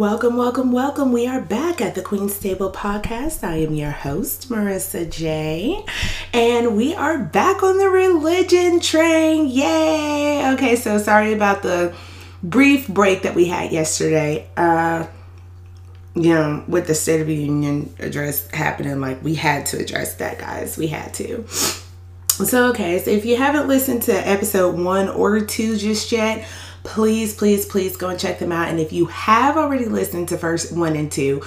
Welcome, welcome, welcome. We are back at the Queen's Table podcast. I am your host, Marissa J. And we are back on the religion train. Yay! Okay, so sorry about the brief break that we had yesterday. Uh, you know, with the State of the Union address happening, like we had to address that, guys. We had to. So, okay, so if you haven't listened to episode one or two just yet, please, please, please go and check them out. And if you have already listened to first one and two,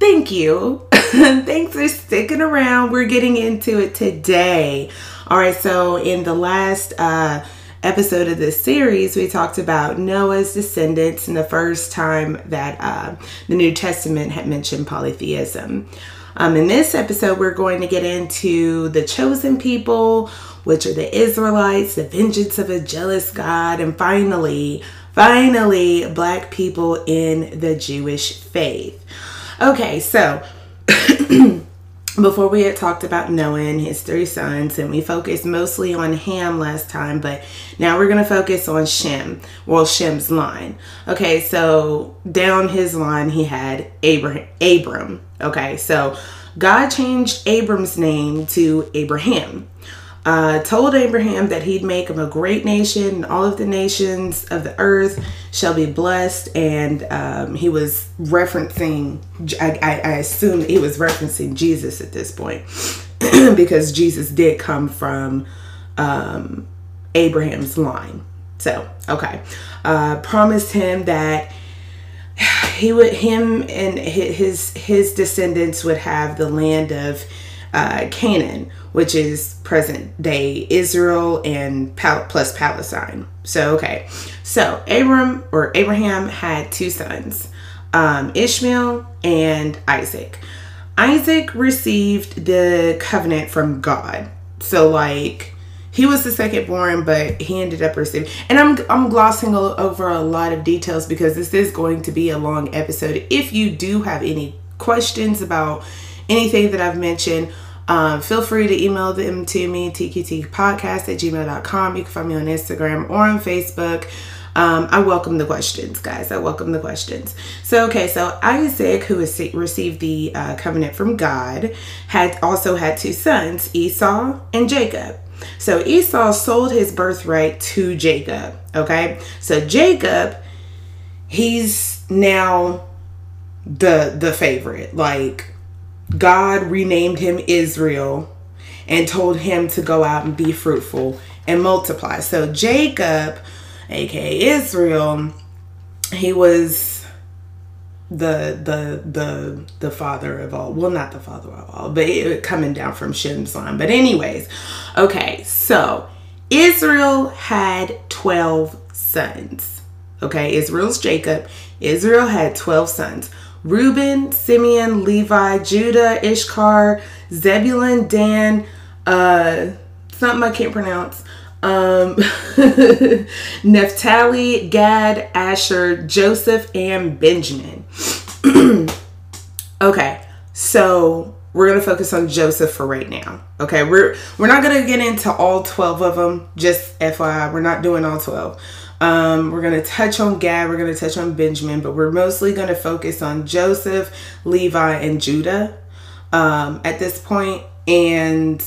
thank you. Thanks for sticking around. We're getting into it today. All right, so in the last uh, episode of this series, we talked about Noah's descendants and the first time that uh, the New Testament had mentioned polytheism. Um, in this episode, we're going to get into the chosen people, which are the Israelites, the vengeance of a jealous God, and finally, finally, black people in the Jewish faith. Okay, so before we had talked about Noah and his three sons, and we focused mostly on Ham last time, but now we're going to focus on Shem, well, Shem's line. Okay, so down his line, he had Abraham. Abram. Okay, so God changed Abram's name to Abraham uh, told Abraham that he'd make him a great nation, and all of the nations of the earth shall be blessed. And um, he was referencing, I, I, I assume he was referencing Jesus at this point, because Jesus did come from um, Abraham's line. So, okay. Uh, promised him that he would, him and his his descendants would have the land of uh, Canaan, which is present day Israel and Pal- plus Palestine. So, okay. So, Abram or Abraham had two sons, um, Ishmael and Isaac. Isaac received the covenant from God. So, like, he was the second born, but he ended up receiving. And I'm I'm glossing over a lot of details because this is going to be a long episode. If you do have any questions about anything that I've mentioned, um, feel free to email them to me, tqtpodcast at gmail.com. You can find me on Instagram or on Facebook. Um, I welcome the questions, guys. I welcome the questions. So, okay, so Isaac, who received the uh, covenant from God, had also had two sons, Esau and Jacob. So Esau sold his birthright to Jacob. Okay, so Jacob, he's now the the favorite. Like God renamed him Israel and told him to go out and be fruitful and multiply. So Jacob, aka Israel, he was the the the the father of all. Well, not the father of all, but it, coming down from Shem's line. But anyways, okay. So Israel had twelve sons. Okay, Israel's Jacob. Israel had twelve sons. Reuben, Simeon, Levi, Judah, Ishkar, Zebulun, Dan, uh, something I can't pronounce. Um, Naphtali, Gad, Asher, Joseph, and Benjamin. okay, so we're gonna focus on Joseph for right now. Okay, we're we're not gonna get into all twelve of them. Just FYI, we're not doing all twelve. Um, we're going to touch on Gad, we're going to touch on Benjamin, but we're mostly going to focus on Joseph, Levi, and Judah um, at this point. And,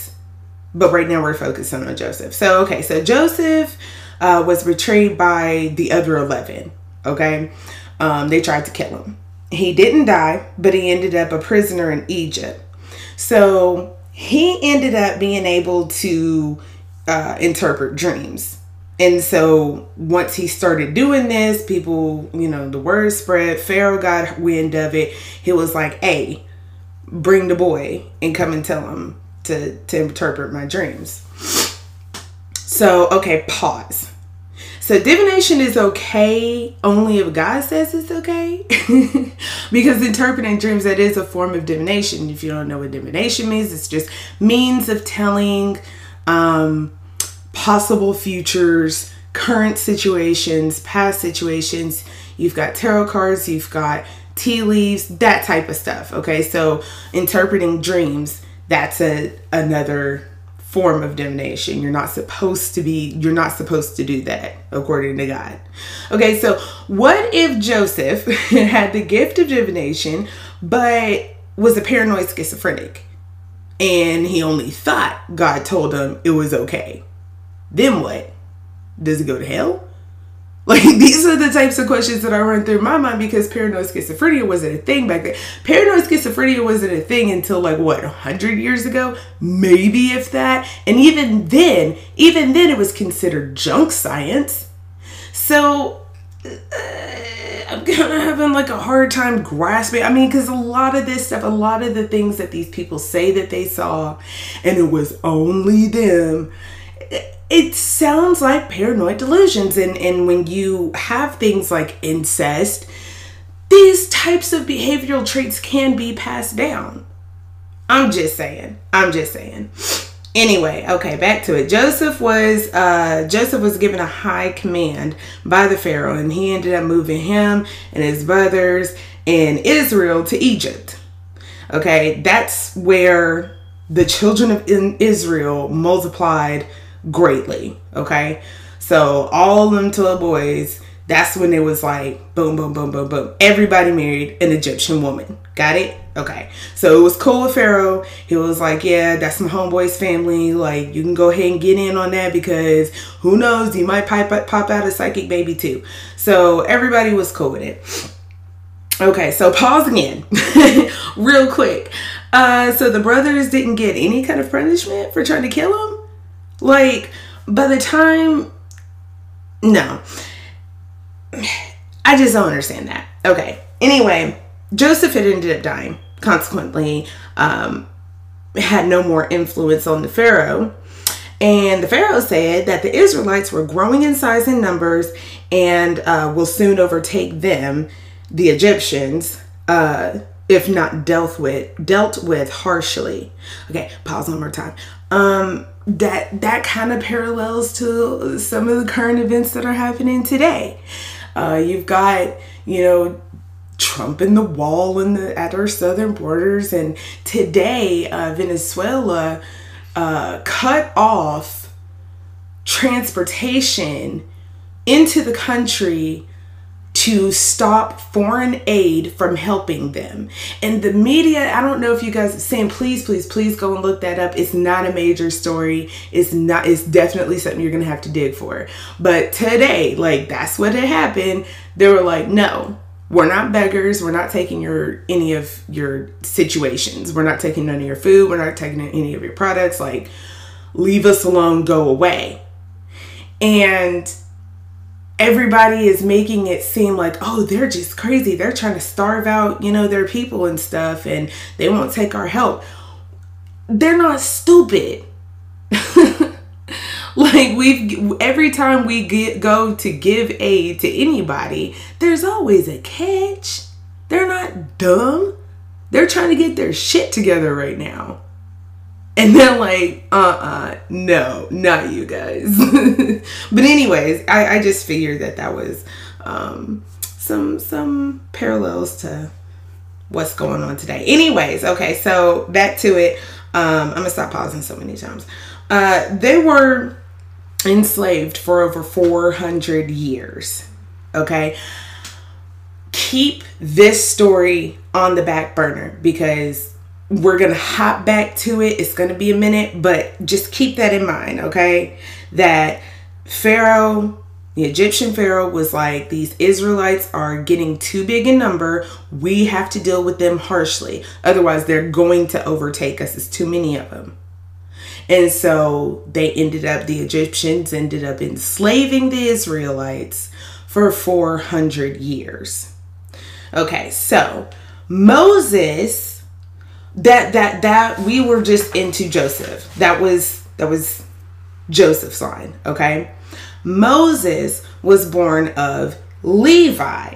but right now we're focusing on Joseph. So, okay, so Joseph uh, was betrayed by the other 11. Okay, um, they tried to kill him. He didn't die, but he ended up a prisoner in Egypt. So, he ended up being able to uh, interpret dreams and so once he started doing this, people, you know, the word spread. Pharaoh got wind of it. He was like, hey, bring the boy and come and tell him to, to interpret my dreams. So, okay, pause. So divination is okay only if God says it's okay. because interpreting dreams that is a form of divination. If you don't know what divination means, it's just means of telling um possible futures, current situations, past situations. You've got tarot cards, you've got tea leaves, that type of stuff. Okay, so interpreting dreams, that's a another form of divination. You're not supposed to be, you're not supposed to do that according to God. Okay, so what if Joseph had the gift of divination, but was a paranoid schizophrenic? And he only thought God told him it was okay. Then what? Does it go to hell? Like these are the types of questions that I run through my mind because paranoid schizophrenia wasn't a thing back then. Paranoid schizophrenia wasn't a thing until like what, a 100 years ago? Maybe if that. And even then, even then it was considered junk science. So uh, I'm kind of having like a hard time grasping. I mean, because a lot of this stuff, a lot of the things that these people say that they saw, and it was only them it sounds like paranoid delusions and and when you have things like incest these types of behavioral traits can be passed down. I'm just saying. I'm just saying. Anyway okay back to it. Joseph was uh joseph was given a high command by the pharaoh and he ended up moving him and his brothers in israel to egypt. Okay that's where the children of israel multiplied greatly. Okay. So all them 12 boys, that's when it was like boom, boom, boom, boom, boom. Everybody married an Egyptian woman. Got it? Okay. So it was cool with Pharaoh. He was like, yeah, that's my homeboy's family. Like, you can go ahead and get in on that because who knows, you might pop, pop out a psychic baby too. So everybody was cool with it. Okay, so pause again, real quick. Uh, so the brothers didn't get any kind of punishment for trying to kill him. Like, by the time, no. I just don't understand that. Okay. Anyway, Joseph had ended up dying. Consequently, um, had no more influence on the Pharaoh. And the Pharaoh said that the Israelites were growing in size and numbers and uh, will soon overtake them, the Egyptians, uh, if not dealt with dealt with harshly. Okay, pause one more time. Um, that that kind of parallels to some of the current events that are happening today. Uh, you've got you know Trump in the wall in the at our southern borders, and today uh, Venezuela uh, cut off transportation into the country to stop foreign aid from helping them. And the media, I don't know if you guys are saying, please, please, please go and look that up. It's not a major story. It's not, it's definitely something you're gonna have to dig for. But today, like that's what had happened. They were like, no, we're not beggars. We're not taking your any of your situations. We're not taking none of your food. We're not taking any of your products. Like, leave us alone, go away. And everybody is making it seem like, oh, they're just crazy. They're trying to starve out, you know, their people and stuff, and they won't take our help. They're not stupid. like we've every time we get go to give aid to anybody, there's always a catch. They're not dumb. They're trying to get their shit together right now. And they're like, uh uh no, not you guys. but, anyways, I, I just figured that that was um, some some parallels to what's going on today. Anyways, okay, so back to it. Um, I'm gonna stop pausing so many times. Uh, they were enslaved for over 400 years. Okay. Keep this story on the back burner because we're going to hop back to it. It's going to be a minute, but just keep that in mind, okay? That Pharaoh, the Egyptian Pharaoh, was like, These Israelites are getting too big in number. We have to deal with them harshly. Otherwise, they're going to overtake us. It's too many of them. And so they ended up, the Egyptians ended up enslaving the Israelites for 400 years. Okay, so Moses that that that we were just into Joseph. That was that was Joseph's line, okay? Moses was born of Levi,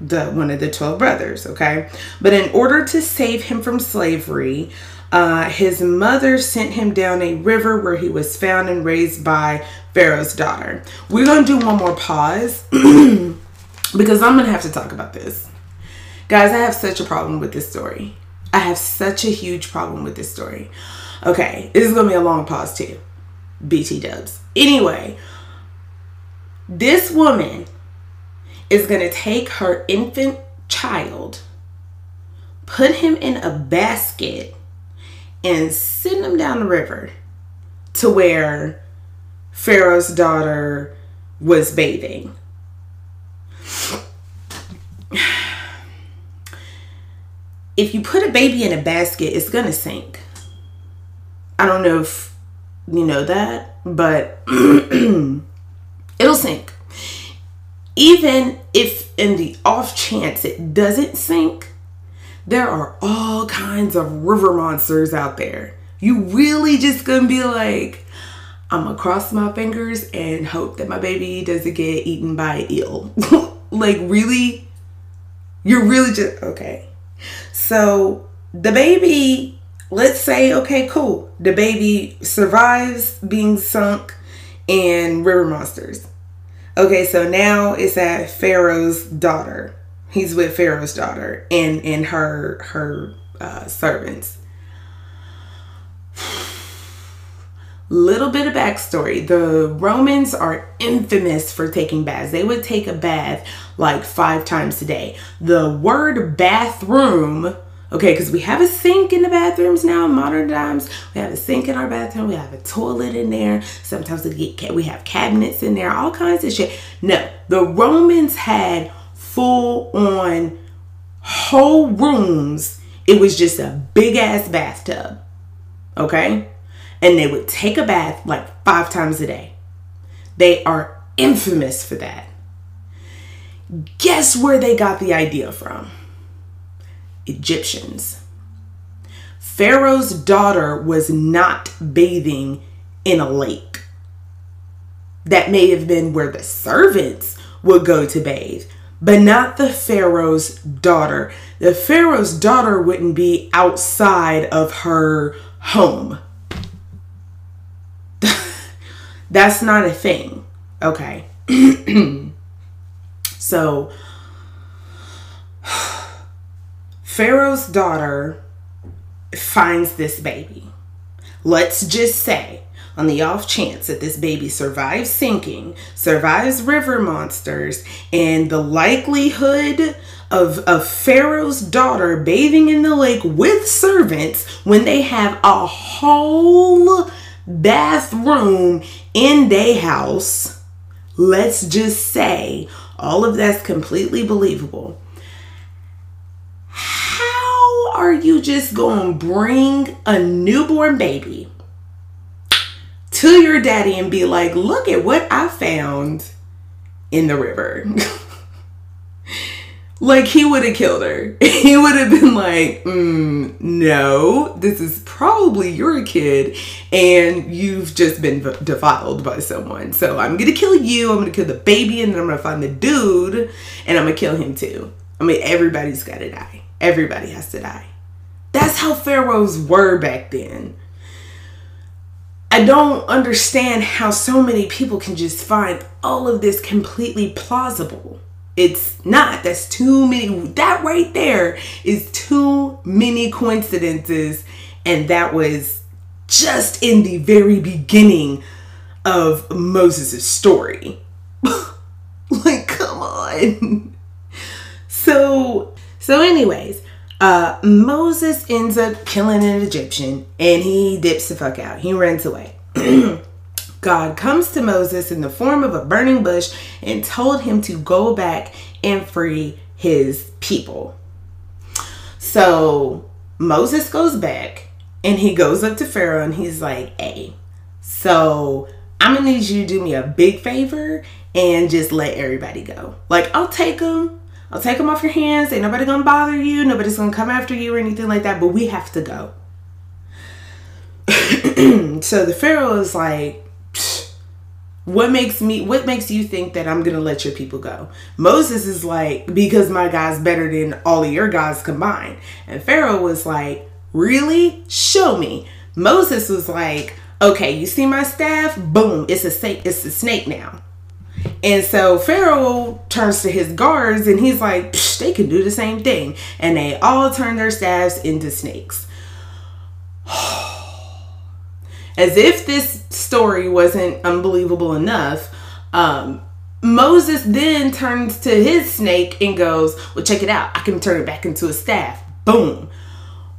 the one of the 12 brothers, okay? But in order to save him from slavery, uh, his mother sent him down a river where he was found and raised by Pharaoh's daughter. We're going to do one more pause because I'm going to have to talk about this. Guys, I have such a problem with this story. I have such a huge problem with this story. Okay, this is gonna be a long pause too. BT dubs. Anyway, this woman is gonna take her infant child, put him in a basket, and send him down the river to where Pharaoh's daughter was bathing. If you put a baby in a basket, it's gonna sink. I don't know if you know that, but it'll sink. Even if in the off chance it doesn't sink, there are all kinds of river monsters out there. You really just gonna be like, I'm gonna cross my fingers and hope that my baby doesn't get eaten by an eel. like, really? You're really just okay. So, the baby, let's say, okay, cool. The baby survives being sunk in river monsters. Okay, so now it's at Pharaoh's daughter. He's with Pharaoh's daughter and and her her uh, servants. Little bit of backstory. The Romans are infamous for taking baths. They would take a bath like five times a day. The word bathroom, okay, because we have a sink in the bathrooms now in modern times. We have a sink in our bathroom. We have a toilet in there. Sometimes we get we have cabinets in there. All kinds of shit. No, the Romans had full on whole rooms. It was just a big ass bathtub. Okay? And they would take a bath like five times a day. They are infamous for that. Guess where they got the idea from? Egyptians. Pharaoh's daughter was not bathing in a lake. That may have been where the servants would go to bathe, but not the Pharaoh's daughter. The Pharaoh's daughter wouldn't be outside of her home. That's not a thing. Okay. so, Pharaoh's daughter finds this baby. Let's just say on the off chance that this baby survives sinking, survives river monsters, and the likelihood of, of Pharaoh's daughter bathing in the lake with servants when they have a whole bathroom in day house, let's just say all of that's completely believable. How are you just going to bring a newborn baby to your daddy and be like, look at what I found in the river. like he would have killed her. He would have been like, mm, no, this is probably your kid and you've just been defiled by someone. So I'm to kill you. I'm to kill the baby and then I'm to find the dude and I'm to kill him too. I mean, everybody's got to die. Everybody has to die. That's how pharaohs were back then. I don't understand how so many people can just find all of this completely plausible. It's not. That's too many. That right there is too many coincidences. And that was just in the very beginning of Moses' story. like, come on. So, so anyways, uh, Moses ends up killing an Egyptian and he dips the fuck out. He runs away. God comes to Moses in the form of a burning bush and told him to go back and free his people. So Moses goes back and he goes up to Pharaoh and he's like, hey, so I'm gonna need you to do me a big favor and just let everybody go. Like, I'll take them I'll take them off your hands. Ain't nobody gonna bother you. Nobody's gonna come after you or anything like that. But we have to go. so the Pharaoh is like, what makes me what makes you think that I'm gonna let your people go? Moses is like, because my guy's better than all of your guys combined. And Pharaoh was like, Really? Show me. Moses was like, Okay, you see my staff? Boom, it's a snake, it's a snake now. And so Pharaoh turns to his guards and he's like, they can do the same thing. And they all turn their staffs into snakes. Oh, as if this story wasn't unbelievable enough, um, Moses then turns to his snake and goes, Well, check it out. I can turn it back into a staff. Boom.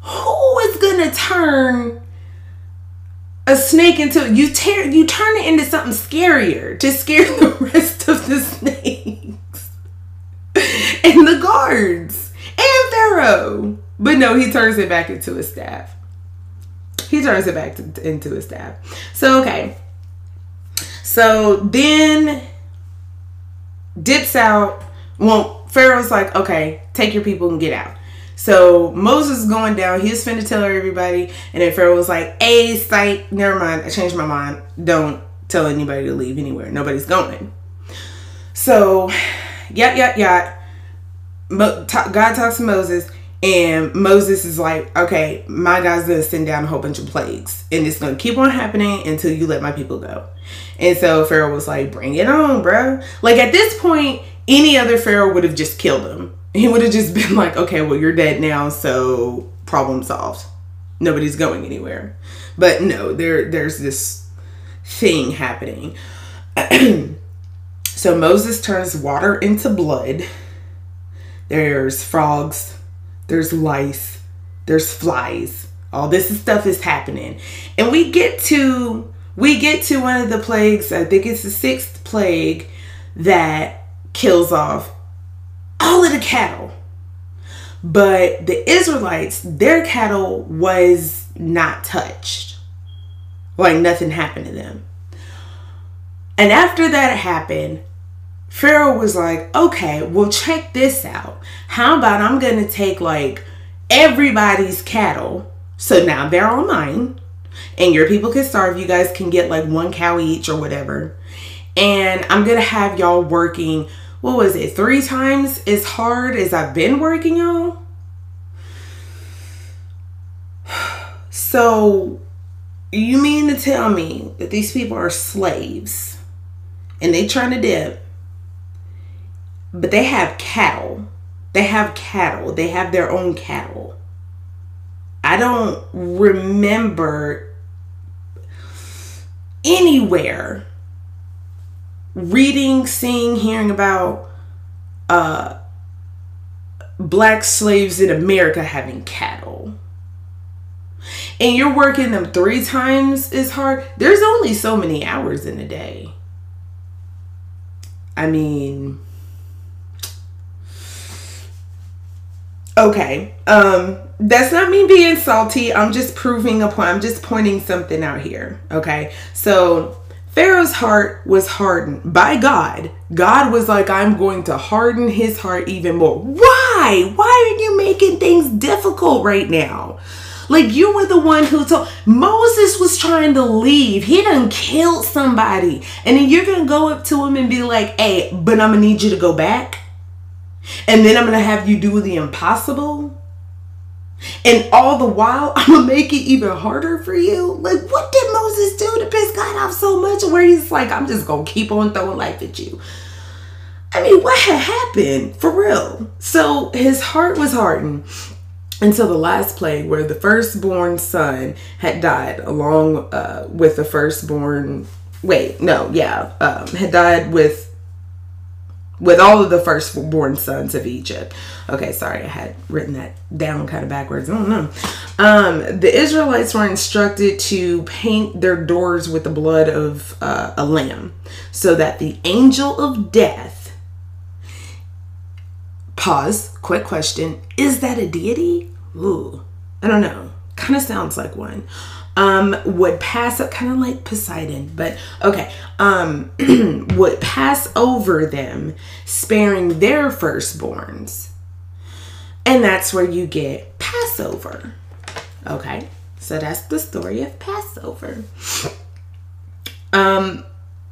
Who is gonna turn a snake into you tear you turn it into something scarier to scare the rest of the snakes and the guards and Pharaoh. But no, he turns it back into a staff. He turns it back to, into a staff. So okay. So then dips out. Well, Pharaoh's like, okay, take your people and get out. So Moses is going down. He's finna tell everybody. And then Pharaoh was like, hey, sight, never mind. I changed my mind. Don't tell anybody to leave anywhere. Nobody's going. So, yep, yep, yap. God talks to Moses. And Moses is like, okay, my God's gonna send down a whole bunch of plagues, and it's gonna keep on happening until you let my people go. And so Pharaoh was like, bring it on, bro. Like at this point, any other Pharaoh would have just killed him. He would have just been like, okay, well, you're dead now, so problem solved. Nobody's going anywhere. But no, there there's this thing happening. so Moses turns water into blood. There's frogs there's lice, there's flies. All this stuff is happening. And we get to we get to one of the plagues, I think it's the sixth plague that kills off all of the cattle. But the Israelites, their cattle was not touched. Like nothing happened to them. And after that happened, Pharaoh was like, okay, well, check this out. How about I'm going to take like everybody's cattle. So now they're all mine. And your people can starve. You guys can get like one cow each or whatever. And I'm going to have y'all working, what was it, three times as hard as I've been working, y'all? So you mean to tell me that these people are slaves and they trying to dip but they have cattle. They have cattle. They have their own cattle. I don't remember anywhere reading, seeing, hearing about uh, black slaves in America having cattle. And you're working them three times as hard. There's only so many hours in a day. I mean, Okay. Um, that's not me being salty. I'm just proving a point. I'm just pointing something out here. Okay. So Pharaoh's heart was hardened by God. God was like, I'm going to harden his heart even more. Why? Why are you making things difficult right now? Like you were the one who told Moses was trying to leave. He done killed somebody. And then you're gonna go up to him and be like, hey, but I'm gonna need you to go back. And then I'm going to have you do the impossible. And all the while, I'm going to make it even harder for you. Like, what did Moses do to piss God off so much where he's like, I'm just going to keep on throwing life at you? I mean, what had happened for real? So his heart was hardened until the last plague where the firstborn son had died along uh, with the firstborn wait no yeah um, had died with with all of the firstborn sons of Egypt. Okay, sorry, I had written that down kind of backwards. I don't know. Um, the Israelites were instructed to paint their doors with the blood of uh, a lamb so that the angel of death. Pause, quick question. Is that a deity? Ooh, I don't know. Kind of sounds like one um, would pass up kind of like Poseidon, but okay, um, would pass over them, sparing their firstborns. And that's where you get Passover. Okay, so that's the story of Passover. Um,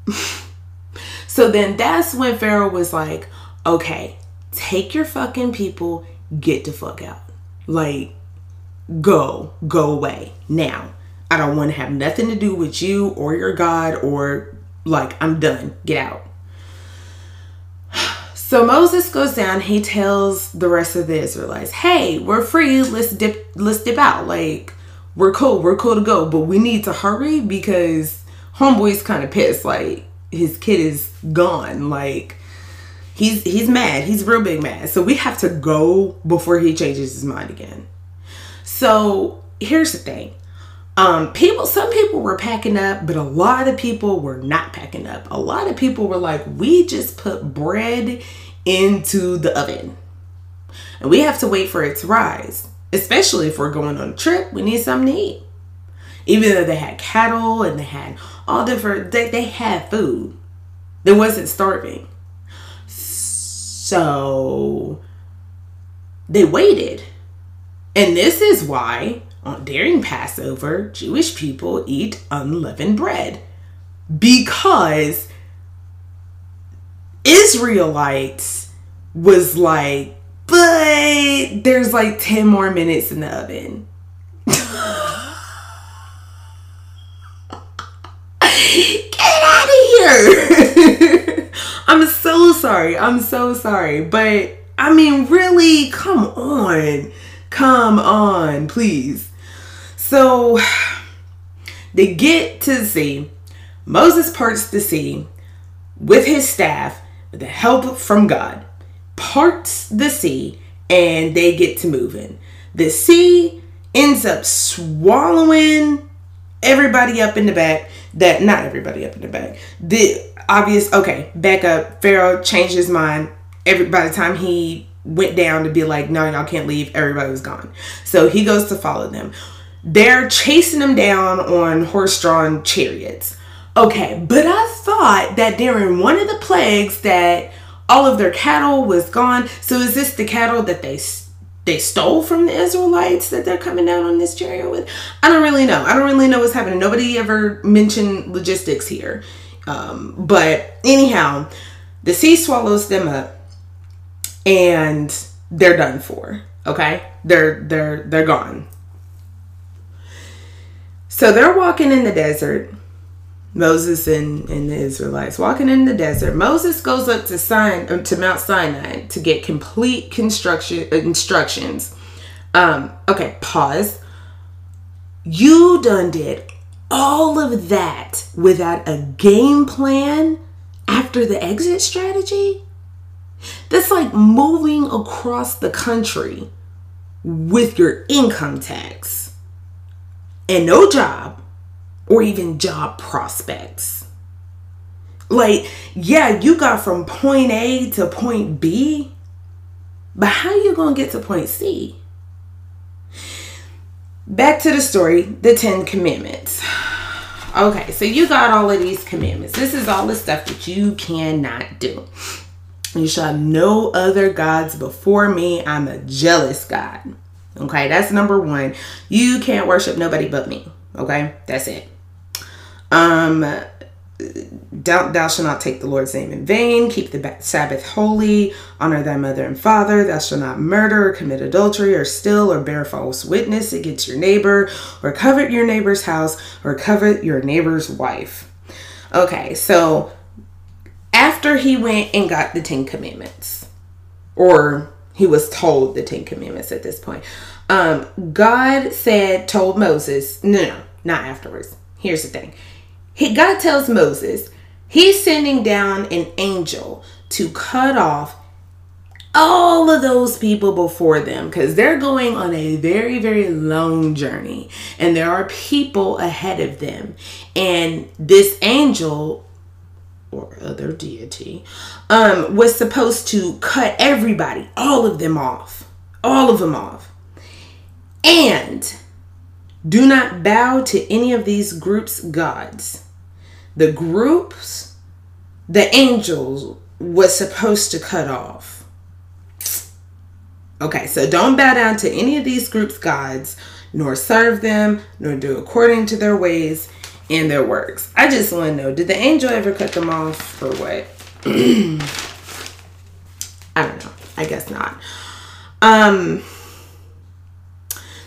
so then that's when Pharaoh was like, okay, take your fucking people, get the fuck out. Like, go, go away now. I don't want to have nothing to do with you or your God or like I'm done. Get out. So Moses goes down, he tells the rest of the Israelites, "Hey, we're free. Let's dip let's dip out. Like we're cool, we're cool to go, but we need to hurry because homeboy's kind of pissed. Like his kid is gone. Like he's he's mad. He's real big mad. So we have to go before he changes his mind again. So here's the thing. Um, people, some people were packing up, but a lot of people were not packing up. A lot of people were like, we just put bread into the oven and we have to wait for it to rise. Especially if we're going on a trip, we need something to eat. Even though they had cattle and they had all different, they, they had food. They wasn't starving. So they waited. And this is why Uh, during Passover, Jewish people eat unleavened bread because Israelites was like, but there's like 10 more minutes in the oven. Get out of here. I'm so sorry. I'm so sorry. But I mean, really, come on. Come on, please. So they get to the sea. Moses parts the sea with his staff with the help from God, parts the sea, and they get to moving. The sea ends up swallowing everybody up in the back. That not everybody up in the back. The obvious okay, back up. Pharaoh changed his mind. Every by the time he went down to be like, no, y'all can't leave. Everybody was gone. So he goes to follow them. They're chasing them down on horse drawn chariots. Okay, but I thought that during one of the plagues that all of their cattle was gone. So is this the cattle that they they stole from the Israelites that they're coming down on this chariot with? I don't really know. I don't really know what's happening. Nobody ever mentioned logistics here. Um, but anyhow, the sea swallows them up and they're done for. Okay? They're they're they're gone. So they're walking in the desert. Moses and, and the Israelites walking in the desert. Moses goes up to Sin, uh, to Mount Sinai to get complete construction uh, instructions. Um, okay, pause. You done did all of that without a game plan after the exit strategy? That's like moving across the country with your income tax and no job or even job prospects. Like, yeah, you got from point A to point B, but how are you going to get to point C? Back to the story, the 10 commandments. Okay, so you got all of these commandments. This is all the stuff that you cannot do. You shall have no other gods before me. I'm a jealous God. Okay, that's number one. You can't worship nobody but me. Okay, that's it. Um, thou, thou shalt not take the Lord's name in vain. Keep the Sabbath holy. Honor thy mother and father. Thou shalt not murder or commit adultery or steal or bear false witness against your neighbor or covet your neighbor's house or covet your neighbor's wife. Okay, so after he went and got the Ten Commandments, or he was told the Ten Commandments at this point, um, God said, told Moses, no, no, not afterwards. Here's the thing. He, God tells Moses, he's sending down an angel to cut off all of those people before them because they're going on a very, very long journey and there are people ahead of them. And this angel or other deity um, was supposed to cut everybody, all of them off, all of them off. And do not bow to any of these groups' gods. The groups, the angels was supposed to cut off. Okay, so don't bow down to any of these groups' gods, nor serve them, nor do according to their ways in their works. I just want to know, did the angel ever cut them off or what? I don't know. I guess not. Um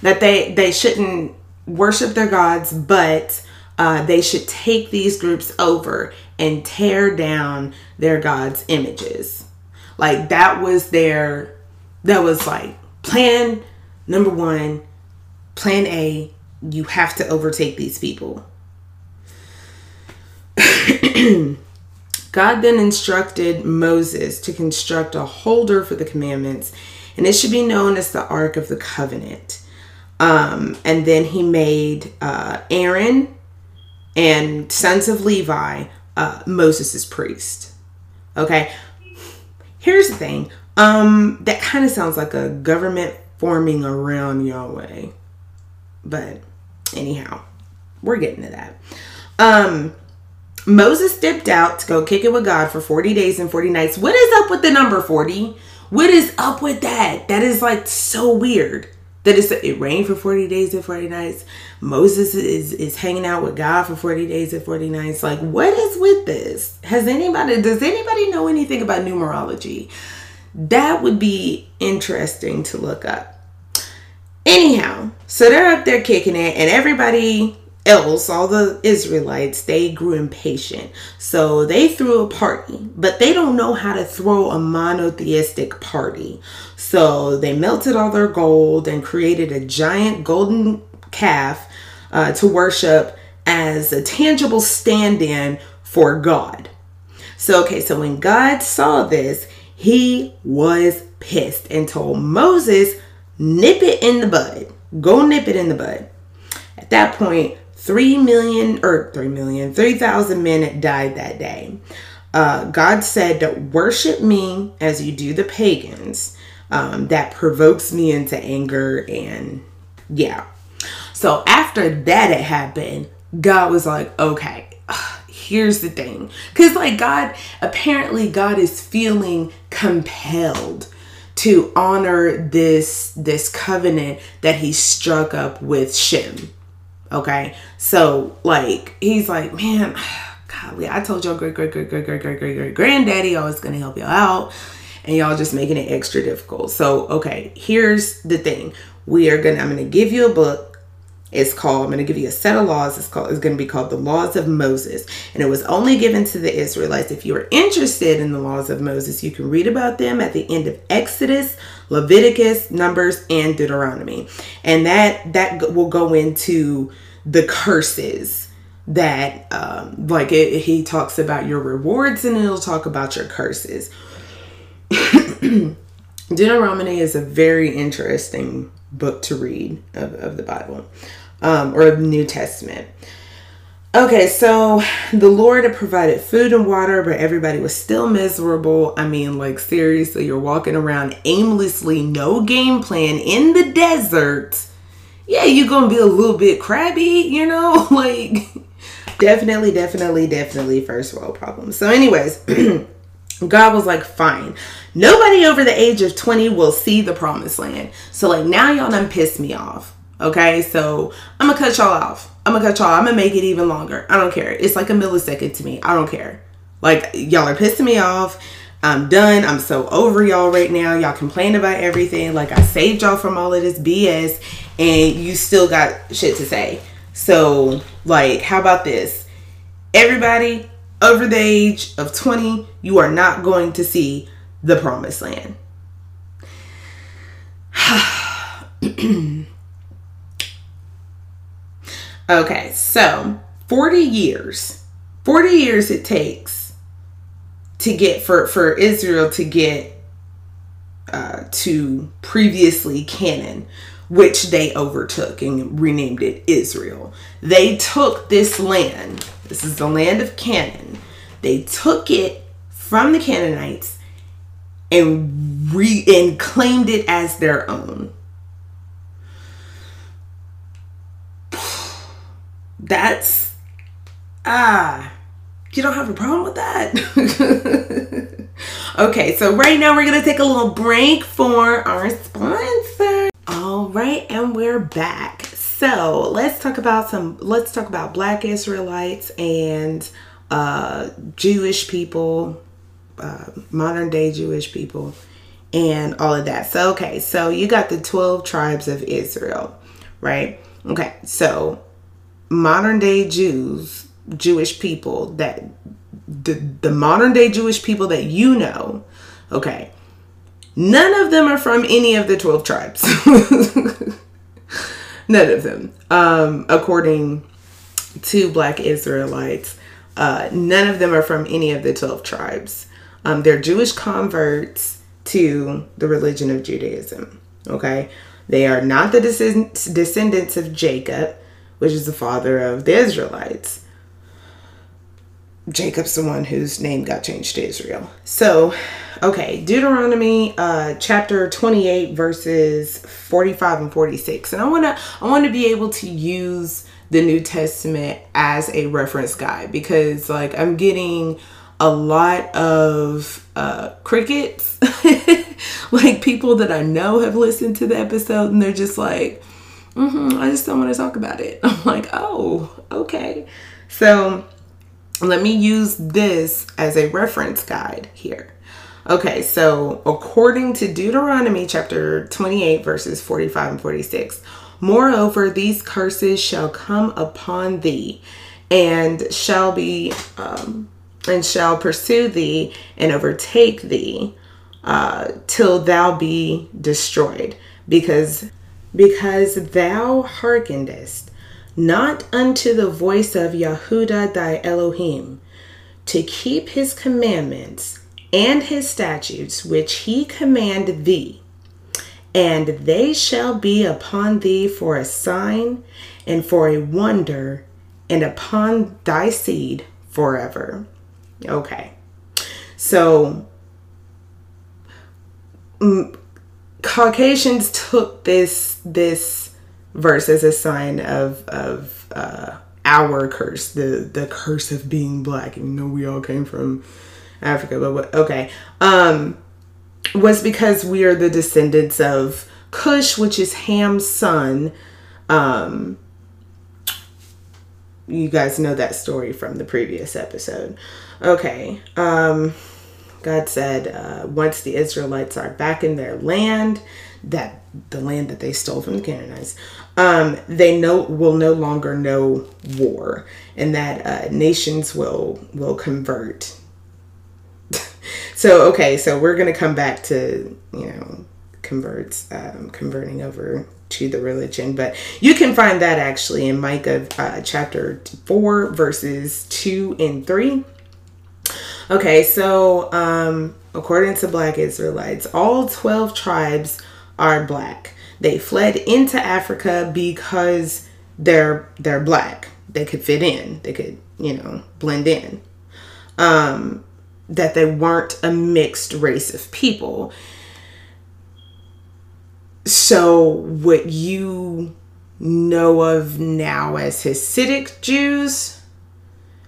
that they they shouldn't worship their gods, but uh, they should take these groups over and tear down their gods' images. Like that was their that was like plan number one, plan A, you have to overtake these people. God then instructed Moses to construct a holder for the commandments, and it should be known as the Ark of the Covenant. Um, and then he made uh, Aaron and sons of Levi uh, Moses' priest. Okay, here's the thing. Um, that kind of sounds like a government forming around Yahweh, but anyhow, we're getting to that. Um, Moses dipped out to go kick it with God for 40 days and 40 nights. What is up with the number 40? What is up with that? That is like so weird. That is it rained for 40 days and 40 nights. Moses is is hanging out with God for 40 days and 40 nights. Like what is with this? Has anybody does anybody know anything about numerology? That would be interesting to look up. Anyhow, so they're up there kicking it and everybody else, all the Israelites, they grew impatient. So they threw a party, but they don't know how to throw a monotheistic party. So they melted all their gold and created a giant golden calf uh, to worship as a tangible stand in for God. So, okay, so when God saw this, he was pissed and told Moses, nip it in the bud. Go nip it in the bud. At that point, 3 million or 3 million, 3,000 men died that day. Uh, God said, Worship me as you do the pagans. Um, that provokes me into anger. And yeah. So after that had happened, God was like, Okay, here's the thing. Because, like, God, apparently, God is feeling compelled to honor this this covenant that he struck up with Shem Okay. So like he's like, man, golly, I told your great great great great great great great great granddaddy I was gonna help y'all out. And y'all just making it extra difficult. So okay, here's the thing. We are gonna I'm gonna give you a book. It's called, I'm going to give you a set of laws. It's called, it's going to be called the Laws of Moses. And it was only given to the Israelites. If you are interested in the laws of Moses, you can read about them at the end of Exodus, Leviticus, Numbers, and Deuteronomy. And that, that will go into the curses that um, like it, he talks about your rewards and it'll talk about your curses deuteronomy is a very interesting book to read of, of the bible um, or of new testament okay so the lord had provided food and water but everybody was still miserable i mean like seriously you're walking around aimlessly no game plan in the desert yeah, you're gonna be a little bit crabby, you know, like definitely, definitely, definitely first world problems. So, anyways, God was like, fine. Nobody over the age of 20 will see the promised land. So, like, now y'all done pissed me off. Okay, so I'm gonna cut y'all off. I'm gonna cut y'all. I'm gonna make it even longer. I don't care. It's like a millisecond to me. I don't care. Like, y'all are pissing me off. I'm done. I'm so over y'all right now. Y'all complain about everything. Like, I saved y'all from all of this BS and you still got shit to say. So, like, how about this? Everybody over the age of 20, you are not going to see the promised land. okay, so 40 years. 40 years it takes to get for for Israel to get uh, to previously Canaan which they overtook and renamed it Israel. They took this land, this is the land of Canaan, they took it from the Canaanites and re and claimed it as their own. That's ah, you don't have a problem with that. okay, so right now we're gonna take a little break for our sponsor. All right, and we're back. So let's talk about some. Let's talk about Black Israelites and uh, Jewish people, uh, modern day Jewish people, and all of that. So okay, so you got the twelve tribes of Israel, right? Okay, so modern day Jews, Jewish people that the the modern day Jewish people that you know, okay None of them are from any of the 12 tribes. none of them. Um, according to Black Israelites, uh, none of them are from any of the 12 tribes. Um, they're Jewish converts to the religion of Judaism. Okay. They are not the descendants of Jacob, which is the father of the Israelites. Jacob's the one whose name got changed to Israel. So, okay, Deuteronomy uh chapter 28 verses 45 and 46. And I want to I want to be able to use the New Testament as a reference guide because like I'm getting a lot of uh, crickets. like people that I know have listened to the episode and they're just like, mm-hmm, I just don't want to talk about it. I'm like, oh, okay. So let me use this as a reference guide here. Okay, so according to Deuteronomy chapter 28, verses 45 and 46, moreover, these curses shall come upon thee and shall be um, and shall pursue thee and overtake thee uh, till thou be destroyed because because thou hearkenedest not unto the voice of Yahudah thy Elohim to keep his commandments and his statutes which he commanded thee and they shall be upon thee for a sign and for a wonder and upon thy seed forever Okay. So mm, Caucasians took this this verse as a sign of of uh, our curse, the the curse of being black. You know, we all came from Africa, but what, okay, um, was because we are the descendants of Cush, which is Ham's son. Um, you guys know that story from the previous episode. Okay. Um, God said, uh, once the Israelites are back in their land, that the land that they stole from the Canaanites, um, they know will no longer know war, and that uh, nations will will convert. so okay, so we're gonna come back to you know converts um, converting over to the religion. But you can find that actually in Micah uh, chapter 4, verses 2 and 3. Okay, so um, according to Black Israelites, all 12 tribes are black. They fled into Africa because they're they're black. They could fit in. They could, you know, blend in. Um, that they weren't a mixed race of people. So, what you know of now as Hasidic Jews,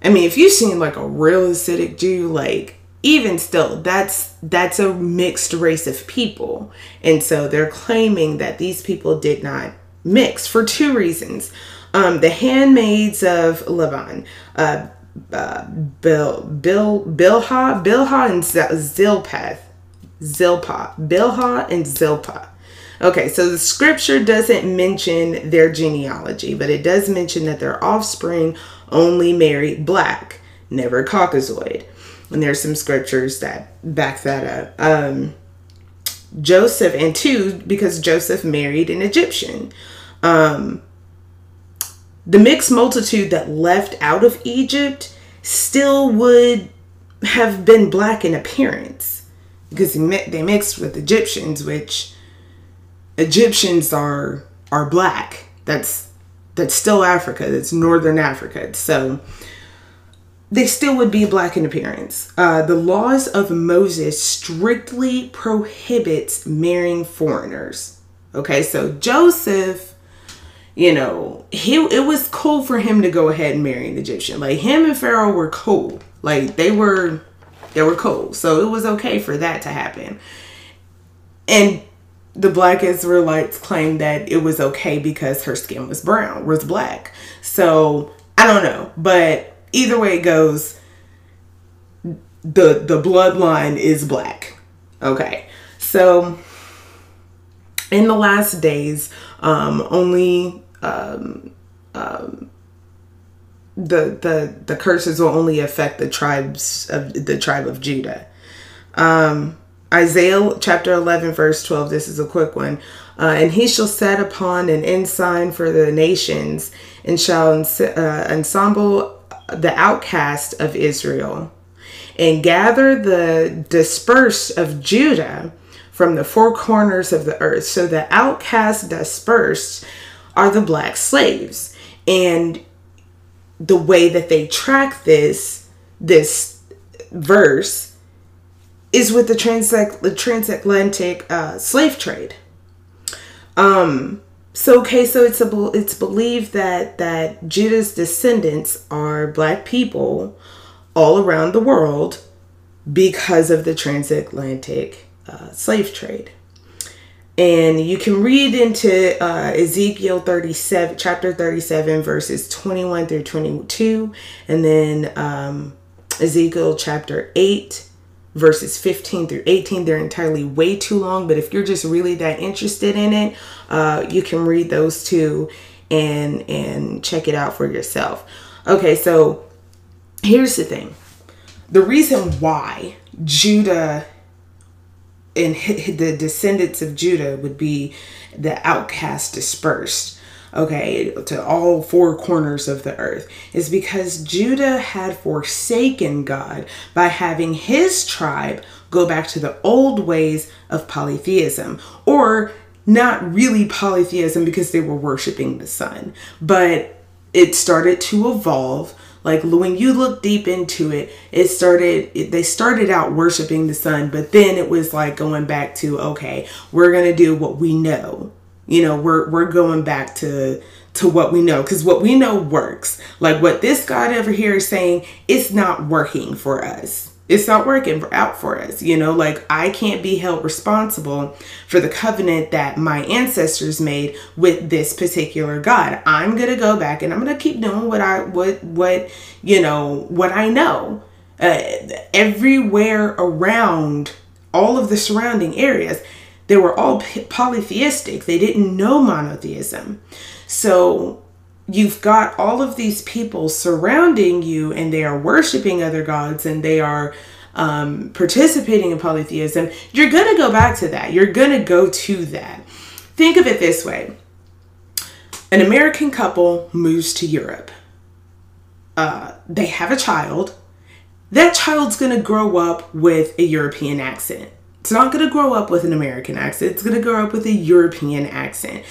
I mean, if you've seen like a real Hasidic Jew, like even still, that's that's a mixed race of people, and so they're claiming that these people did not mix for two reasons. Um, the handmaids of Lavan, uh, uh, Bill, Bill, Bilhah, Bilhah, and Zilpah, Bilhah and Zilpah Okay, so the scripture doesn't mention their genealogy, but it does mention that their offspring only married black, never Caucasoid. And there's some scriptures that back that up. Um, Joseph, and two, because Joseph married an Egyptian. Um, the mixed multitude that left out of Egypt still would have been black in appearance because they mixed with Egyptians, which Egyptians are are black. That's that's still Africa. That's northern Africa. So they still would be black in appearance. Uh, the laws of Moses strictly prohibits marrying foreigners. Okay, so Joseph, you know, he it was cool for him to go ahead and marry an Egyptian. Like him and Pharaoh were cool. Like they were they were cool. So it was okay for that to happen. And the black Israelites claimed that it was okay because her skin was brown, was black. So I don't know, but either way it goes, the the bloodline is black. Okay, so in the last days, um, only um, um, the the the curses will only affect the tribes of the tribe of Judah. Um, Isaiah chapter 11, verse 12. This is a quick one. Uh, and he shall set upon an ensign for the nations and shall ens- uh, ensemble the outcast of Israel and gather the dispersed of Judah from the four corners of the earth. So the outcast dispersed are the black slaves. And the way that they track this this verse is with the, the transatlantic uh, slave trade. Um, so okay, so it's a it's believed that that Judah's descendants are black people all around the world because of the transatlantic uh, slave trade. And you can read into uh, Ezekiel 37, chapter 37, verses 21 through 22, and then um, Ezekiel chapter 8, verses 15 through 18. They're entirely way too long, but if you're just really that interested in it, uh, you can read those two and and check it out for yourself. Okay, so here's the thing. The reason why Judah and the descendants of Judah would be the outcast dispersed, okay, to all four corners of the earth, is because Judah had forsaken God by having his tribe go back to the old ways of polytheism, or not really polytheism because they were worshiping the sun, but it started to evolve. Like when you look deep into it it started it, they started out worshiping the sun but then it was like going back to okay we're gonna do what we know you know we're we're going back to to what we know because what we know works like what this god over here is saying it's not working for us it's not working out for us. You know, like I can't be held responsible for the covenant that my ancestors made with this particular God. I'm to go back and I'm to keep doing what I what what, you know, what I know. Uh, everywhere around all of the surrounding areas, they were all polytheistic. They didn't know monotheism. So you've got all of these people surrounding you and they are worshiping other gods and they are um, participating in polytheism, you're going to go back to that. You're going to go to that. Think of it this way an American couple moves to Europe, uh, they have a child. That child's going to grow up with a European accent. It's not going to grow up with an American accent. It's going to grow up with a European accent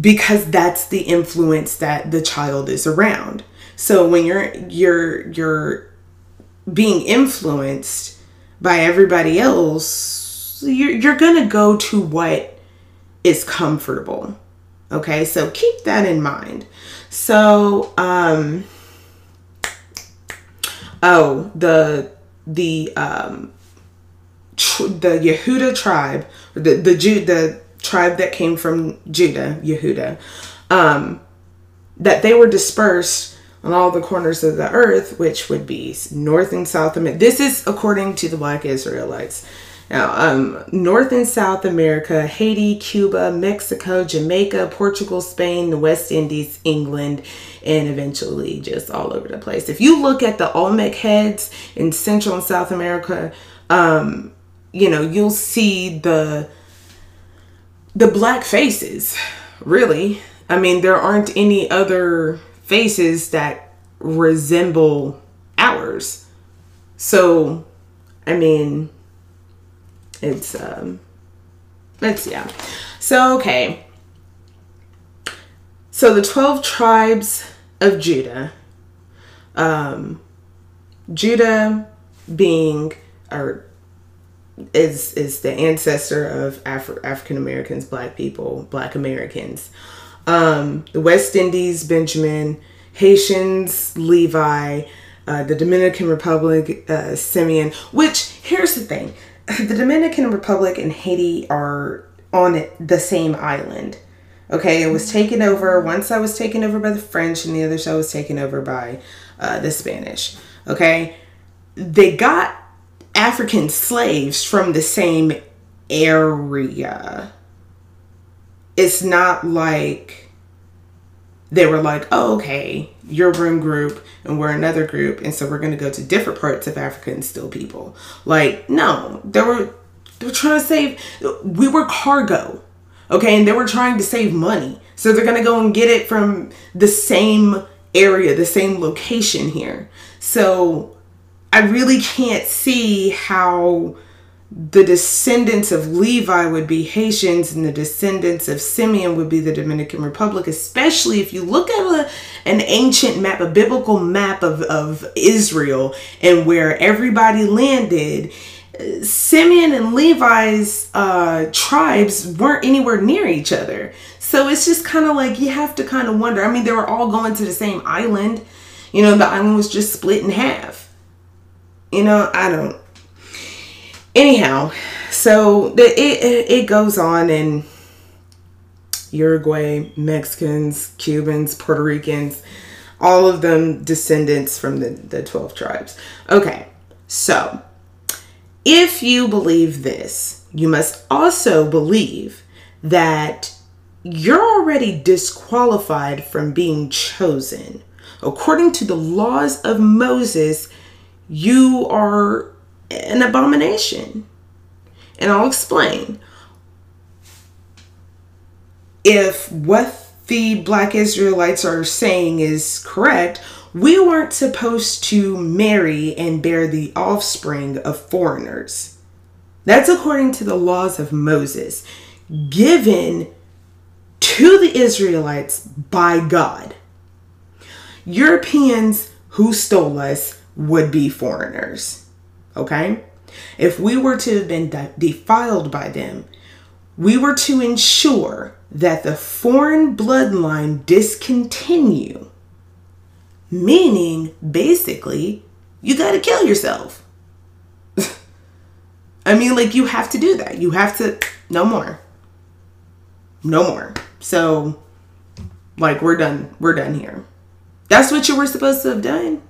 because that's the influence that the child is around. So when you're you're you're being influenced by everybody else, you're you're gonna go to what is comfortable. Okay, so keep that in mind. So um oh the the um the Yehuda tribe the the Jew the tribe that came from Judah, Yehuda, um, that they were dispersed on all the corners of the earth, which would be North and South America. This is according to the Black Israelites. Now, um, North and South America, Haiti, Cuba, Mexico, Jamaica, Portugal, Spain, the West Indies, England, and eventually just all over the place. If you look at the Olmec heads in Central and South America, um, you know, you'll see the the black faces, really. I mean, there aren't any other faces that resemble ours. So, I mean, it's um it's yeah. So, okay. So the 12 tribes of Judah um Judah being or is is the ancestor of Afri- African Americans, Black people, Black Americans. Um, the West Indies, Benjamin, Haitians, Levi, uh, the Dominican Republic, uh, Simeon. Which here's the thing: the Dominican Republic and Haiti are on the same island. Okay, it was taken over. One side was taken over by the French, and the other side was taken over by uh, the Spanish. Okay, they got African slaves from the same area. It's not like they were like, oh, okay, you're one group and we're another group, and so we're going to go to different parts of Africa and steal people. Like, no, they were, they were trying to save, we were cargo. Okay, and they were trying to save money. So they're going to go and get it from the same area, the same location here. So I really can't see how the descendants of Levi would be Haitians and the descendants of Simeon would be the Dominican Republic, especially if you look at a, an ancient map, a biblical map of, of Israel and where everybody landed. Simeon and Levi's uh, tribes weren't anywhere near each other. So it's just kind of like you have to kind of wonder. I mean, they were all going to the same island. You know, the island was just split in half. You know, I don't anyhow, so the, it it goes on in Uruguay, Mexicans, Cubans, Puerto Ricans, all of them descendants from the, the 12 tribes. Okay, so if you believe this, you must also believe that you're already disqualified from being chosen. According to the laws of Moses, you are an abomination. And I'll explain. If what the black Israelites are saying is correct, we weren't supposed to marry and bear the offspring of foreigners. That's according to the laws of Moses, given to the Israelites by God. Europeans who stole us would be foreigners. Okay? If we were to have been de- defiled by them, we were to ensure that the foreign bloodline discontinue. Meaning, basically, you got to kill yourself. I mean, like, you have to do that. You have to, no more. No more. So, like, we're done. We're done here. That's what you were supposed to have done.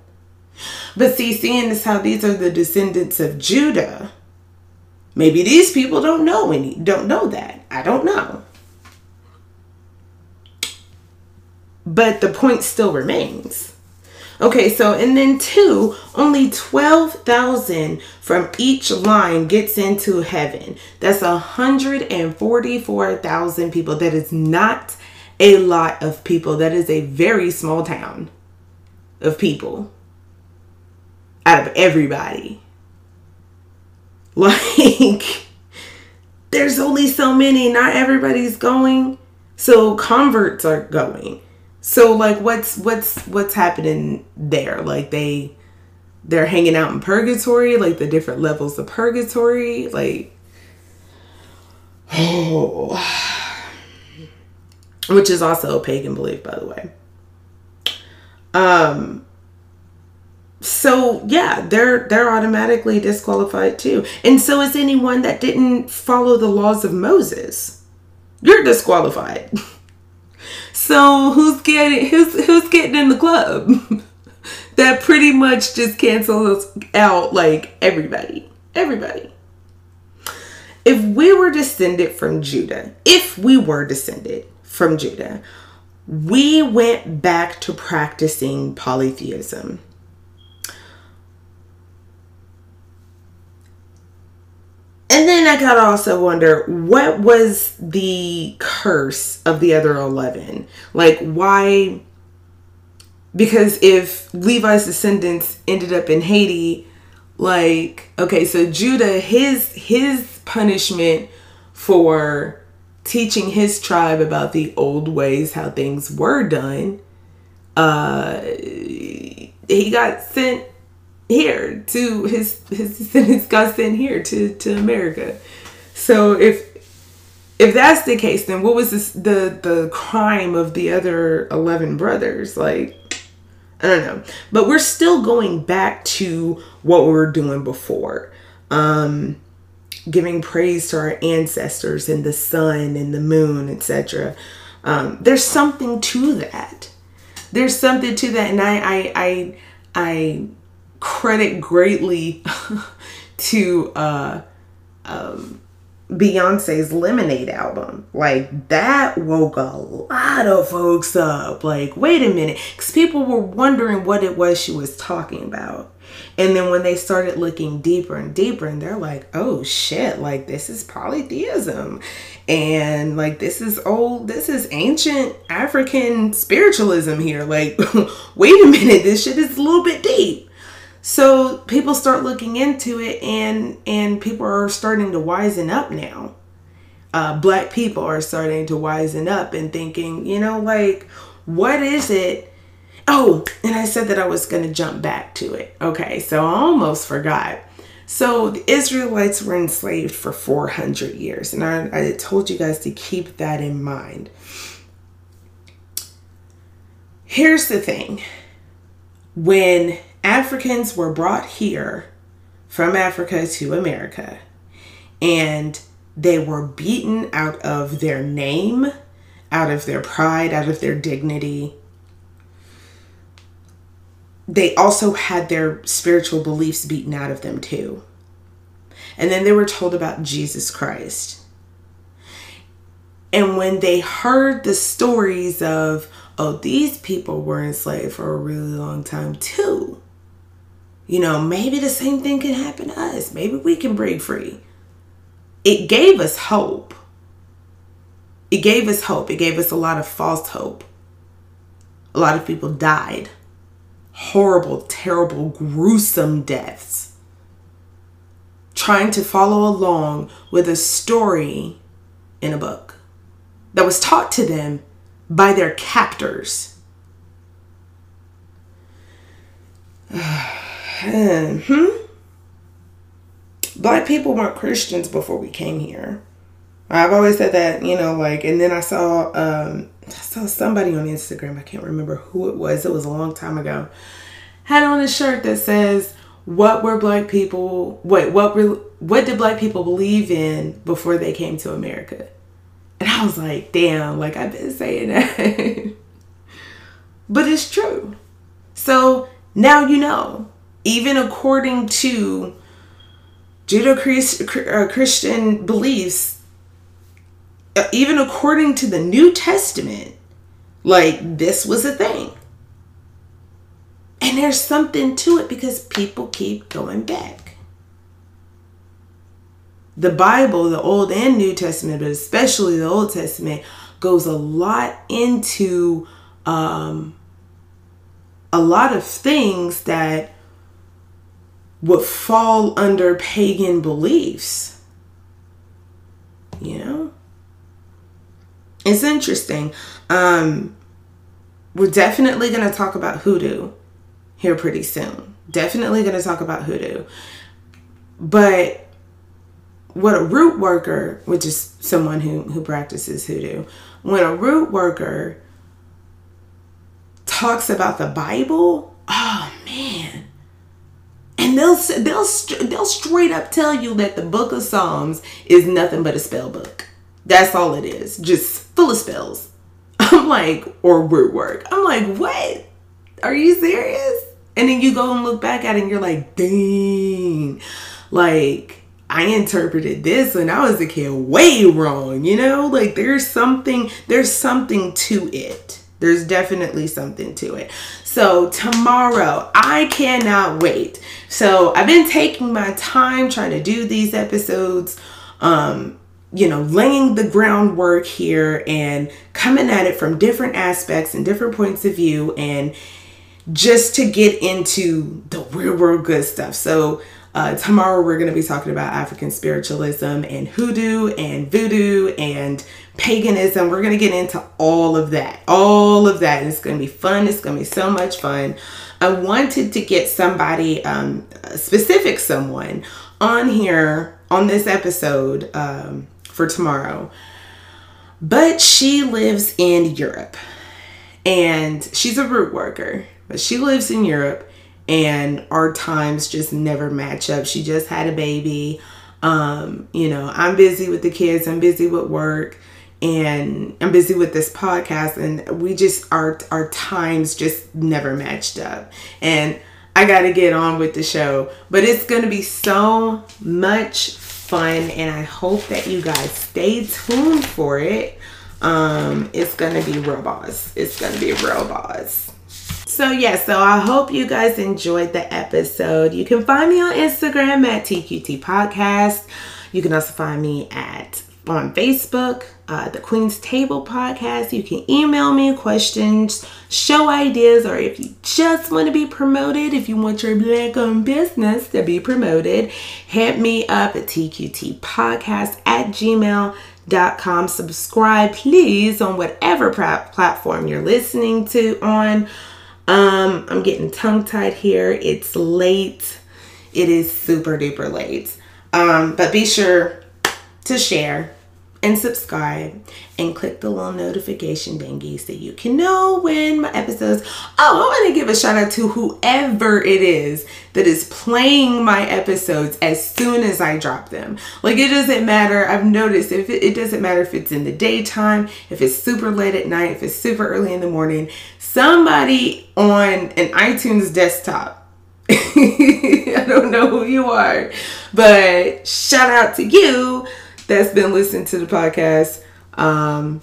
But see, seeing as how these are the descendants of Judah, maybe these people don't know any don't know that. I don't know. But the point still remains. Okay, so and then two, only 12,000 from each line gets into heaven. That's 144,000 people. That is not a lot of people. That is a very small town of people out of everybody. Like, there's only so many, not everybody's going. So converts are going. So like what's what's what's happening there? Like they they're hanging out in purgatory, like the different levels of purgatory, like oh which is also a pagan belief by the way. Um so yeah they're they're automatically disqualified too. And so is anyone that didn't follow the laws of moses. You're disqualified. So who's getting who's who's getting in the club? That pretty much just cancels out like everybody. Everybody. If we were descended from judah if we were descended from judah we went back to practicing polytheism And then I gotta also wonder what was the curse of the other 11? Like, why? Because if Levi's descendants ended up in Haiti, like, okay, so Judah, his his punishment for teaching his tribe about the old ways, how things were done, uh, he got sent here to his his descendants got sent here to to America. So if if that's the case, then what was this the the crime of the other eleven brothers? Like I don't know, but we're still going back to what we were doing before. Um, giving praise to our ancestors and the sun and the moon, etc. Um, there's something to that. There's something to that, and I I I I credit greatly to uh, um, Beyonce's Lemonade album. Like that woke a lot of folks up. Like, wait a minute, because people were wondering what it was she was talking about. And then when they started looking deeper and deeper, and they're like, oh shit, like this is polytheism. And like this is old, this is ancient African spiritualism here. Like, wait a minute, this shit is a little bit deep. So people start looking into it and and people are starting to wisen up now. Uh, black people are starting to wisen up and thinking, you know, like, what is it Oh, and I said that I was going to jump back to it. Okay, so I almost forgot. So the Israelites were enslaved for 400 years, and I, I told you guys to keep that in mind. Here's the thing when Africans were brought here from Africa to America, and they were beaten out of their name, out of their pride, out of their dignity, they also had their spiritual beliefs beaten out of them too. And then they were told about Jesus Christ. And when they heard the stories of, oh, these people were enslaved for a really long time too, you know, maybe the same thing can happen to us. Maybe we can break free. It gave us hope. It gave us hope. It gave us a lot of false hope. A lot of people died horrible, terrible, gruesome deaths. Trying to follow along with a story in a book that was taught to them by their captors. hmm. Black people weren't Christians before we came here. I've always said that, you know, like, and then I saw, um, I saw somebody on Instagram. I can't remember who it was. It was a long time ago. Had on a shirt that says, "What were black people? Wait, what were what did black people believe in before they came to America?" And I was like, "Damn! Like I've been saying that." but it's true. So now you know. Even according to Judeo-Christian beliefs, uh, even according to the New Testament, like this was a thing. And there's something to it because people keep going back. The Bible, the Old and New Testament, but especially the Old Testament, goes a lot into um, a lot of things that would fall under pagan beliefs. You know? It's interesting. Um, we're definitely going to talk about hoodoo here pretty soon. Definitely going to talk about hoodoo. But what a root worker, which is someone who, who practices hoodoo, when a root worker talks about the Bible, oh man. They'll they'll they'll straight up tell you that the book of Psalms is nothing but a spell book. That's all it is, just full of spells. I'm like, or word work. I'm like, what? Are you serious? And then you go and look back at it and you're like, dang, like I interpreted this when I was a kid way wrong, you know? Like there's something, there's something to it. There's definitely something to it. So tomorrow, I cannot wait. So I've been taking my time trying to do these episodes. Um, you know, laying the groundwork here and coming at it from different aspects and different points of view and just to get into the real world good stuff. So uh, tomorrow we're going to be talking about African spiritualism and hoodoo and voodoo and paganism. We're going to get into all of that, all of that. And it's going to be fun. It's going to be so much fun. I wanted to get somebody, um, specific someone, on here on this episode um, for tomorrow. But she lives in Europe and she's a root worker. But she lives in Europe and our times just never match up. She just had a baby. Um, you know, I'm busy with the kids, I'm busy with work, and I'm busy with this podcast and we just our our times just never matched up. And I got to get on with the show, but it's going to be so much fun and I hope that you guys stay tuned for it. Um, it's going to be real boss. It's going to be real boss. So, yeah, so I hope you guys enjoyed the episode. You can find me on Instagram at TQT Podcast. You can also find me at on Facebook, uh, the Queen's Table podcast. You can email me questions, show ideas, or if you just want to be promoted, if you want your black owned business to be promoted, hit me up at TQT podcast at gmail.com. Subscribe, please, on whatever platform you're listening to on. Um, I'm getting tongue tied here. It's late. It is super duper late. Um, but be sure to share and subscribe and click the little notification dingy so you can know when my episodes. Oh, I want to give a shout out to whoever it is that is playing my episodes as soon as I drop them. Like it doesn't matter. I've noticed if it, it doesn't matter if it's in the daytime, if it's super late at night, if it's super early in the morning. Somebody on an iTunes desktop I don't know who you are, but shout out to you that's been listening to the podcast. Um,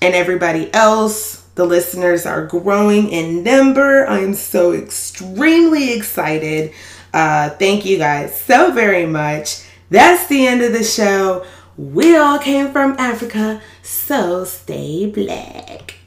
and everybody else, the listeners are growing in number. I am so extremely excited. Uh, thank you guys so very much. That's the end of the show. We all came from Africa, so stay black.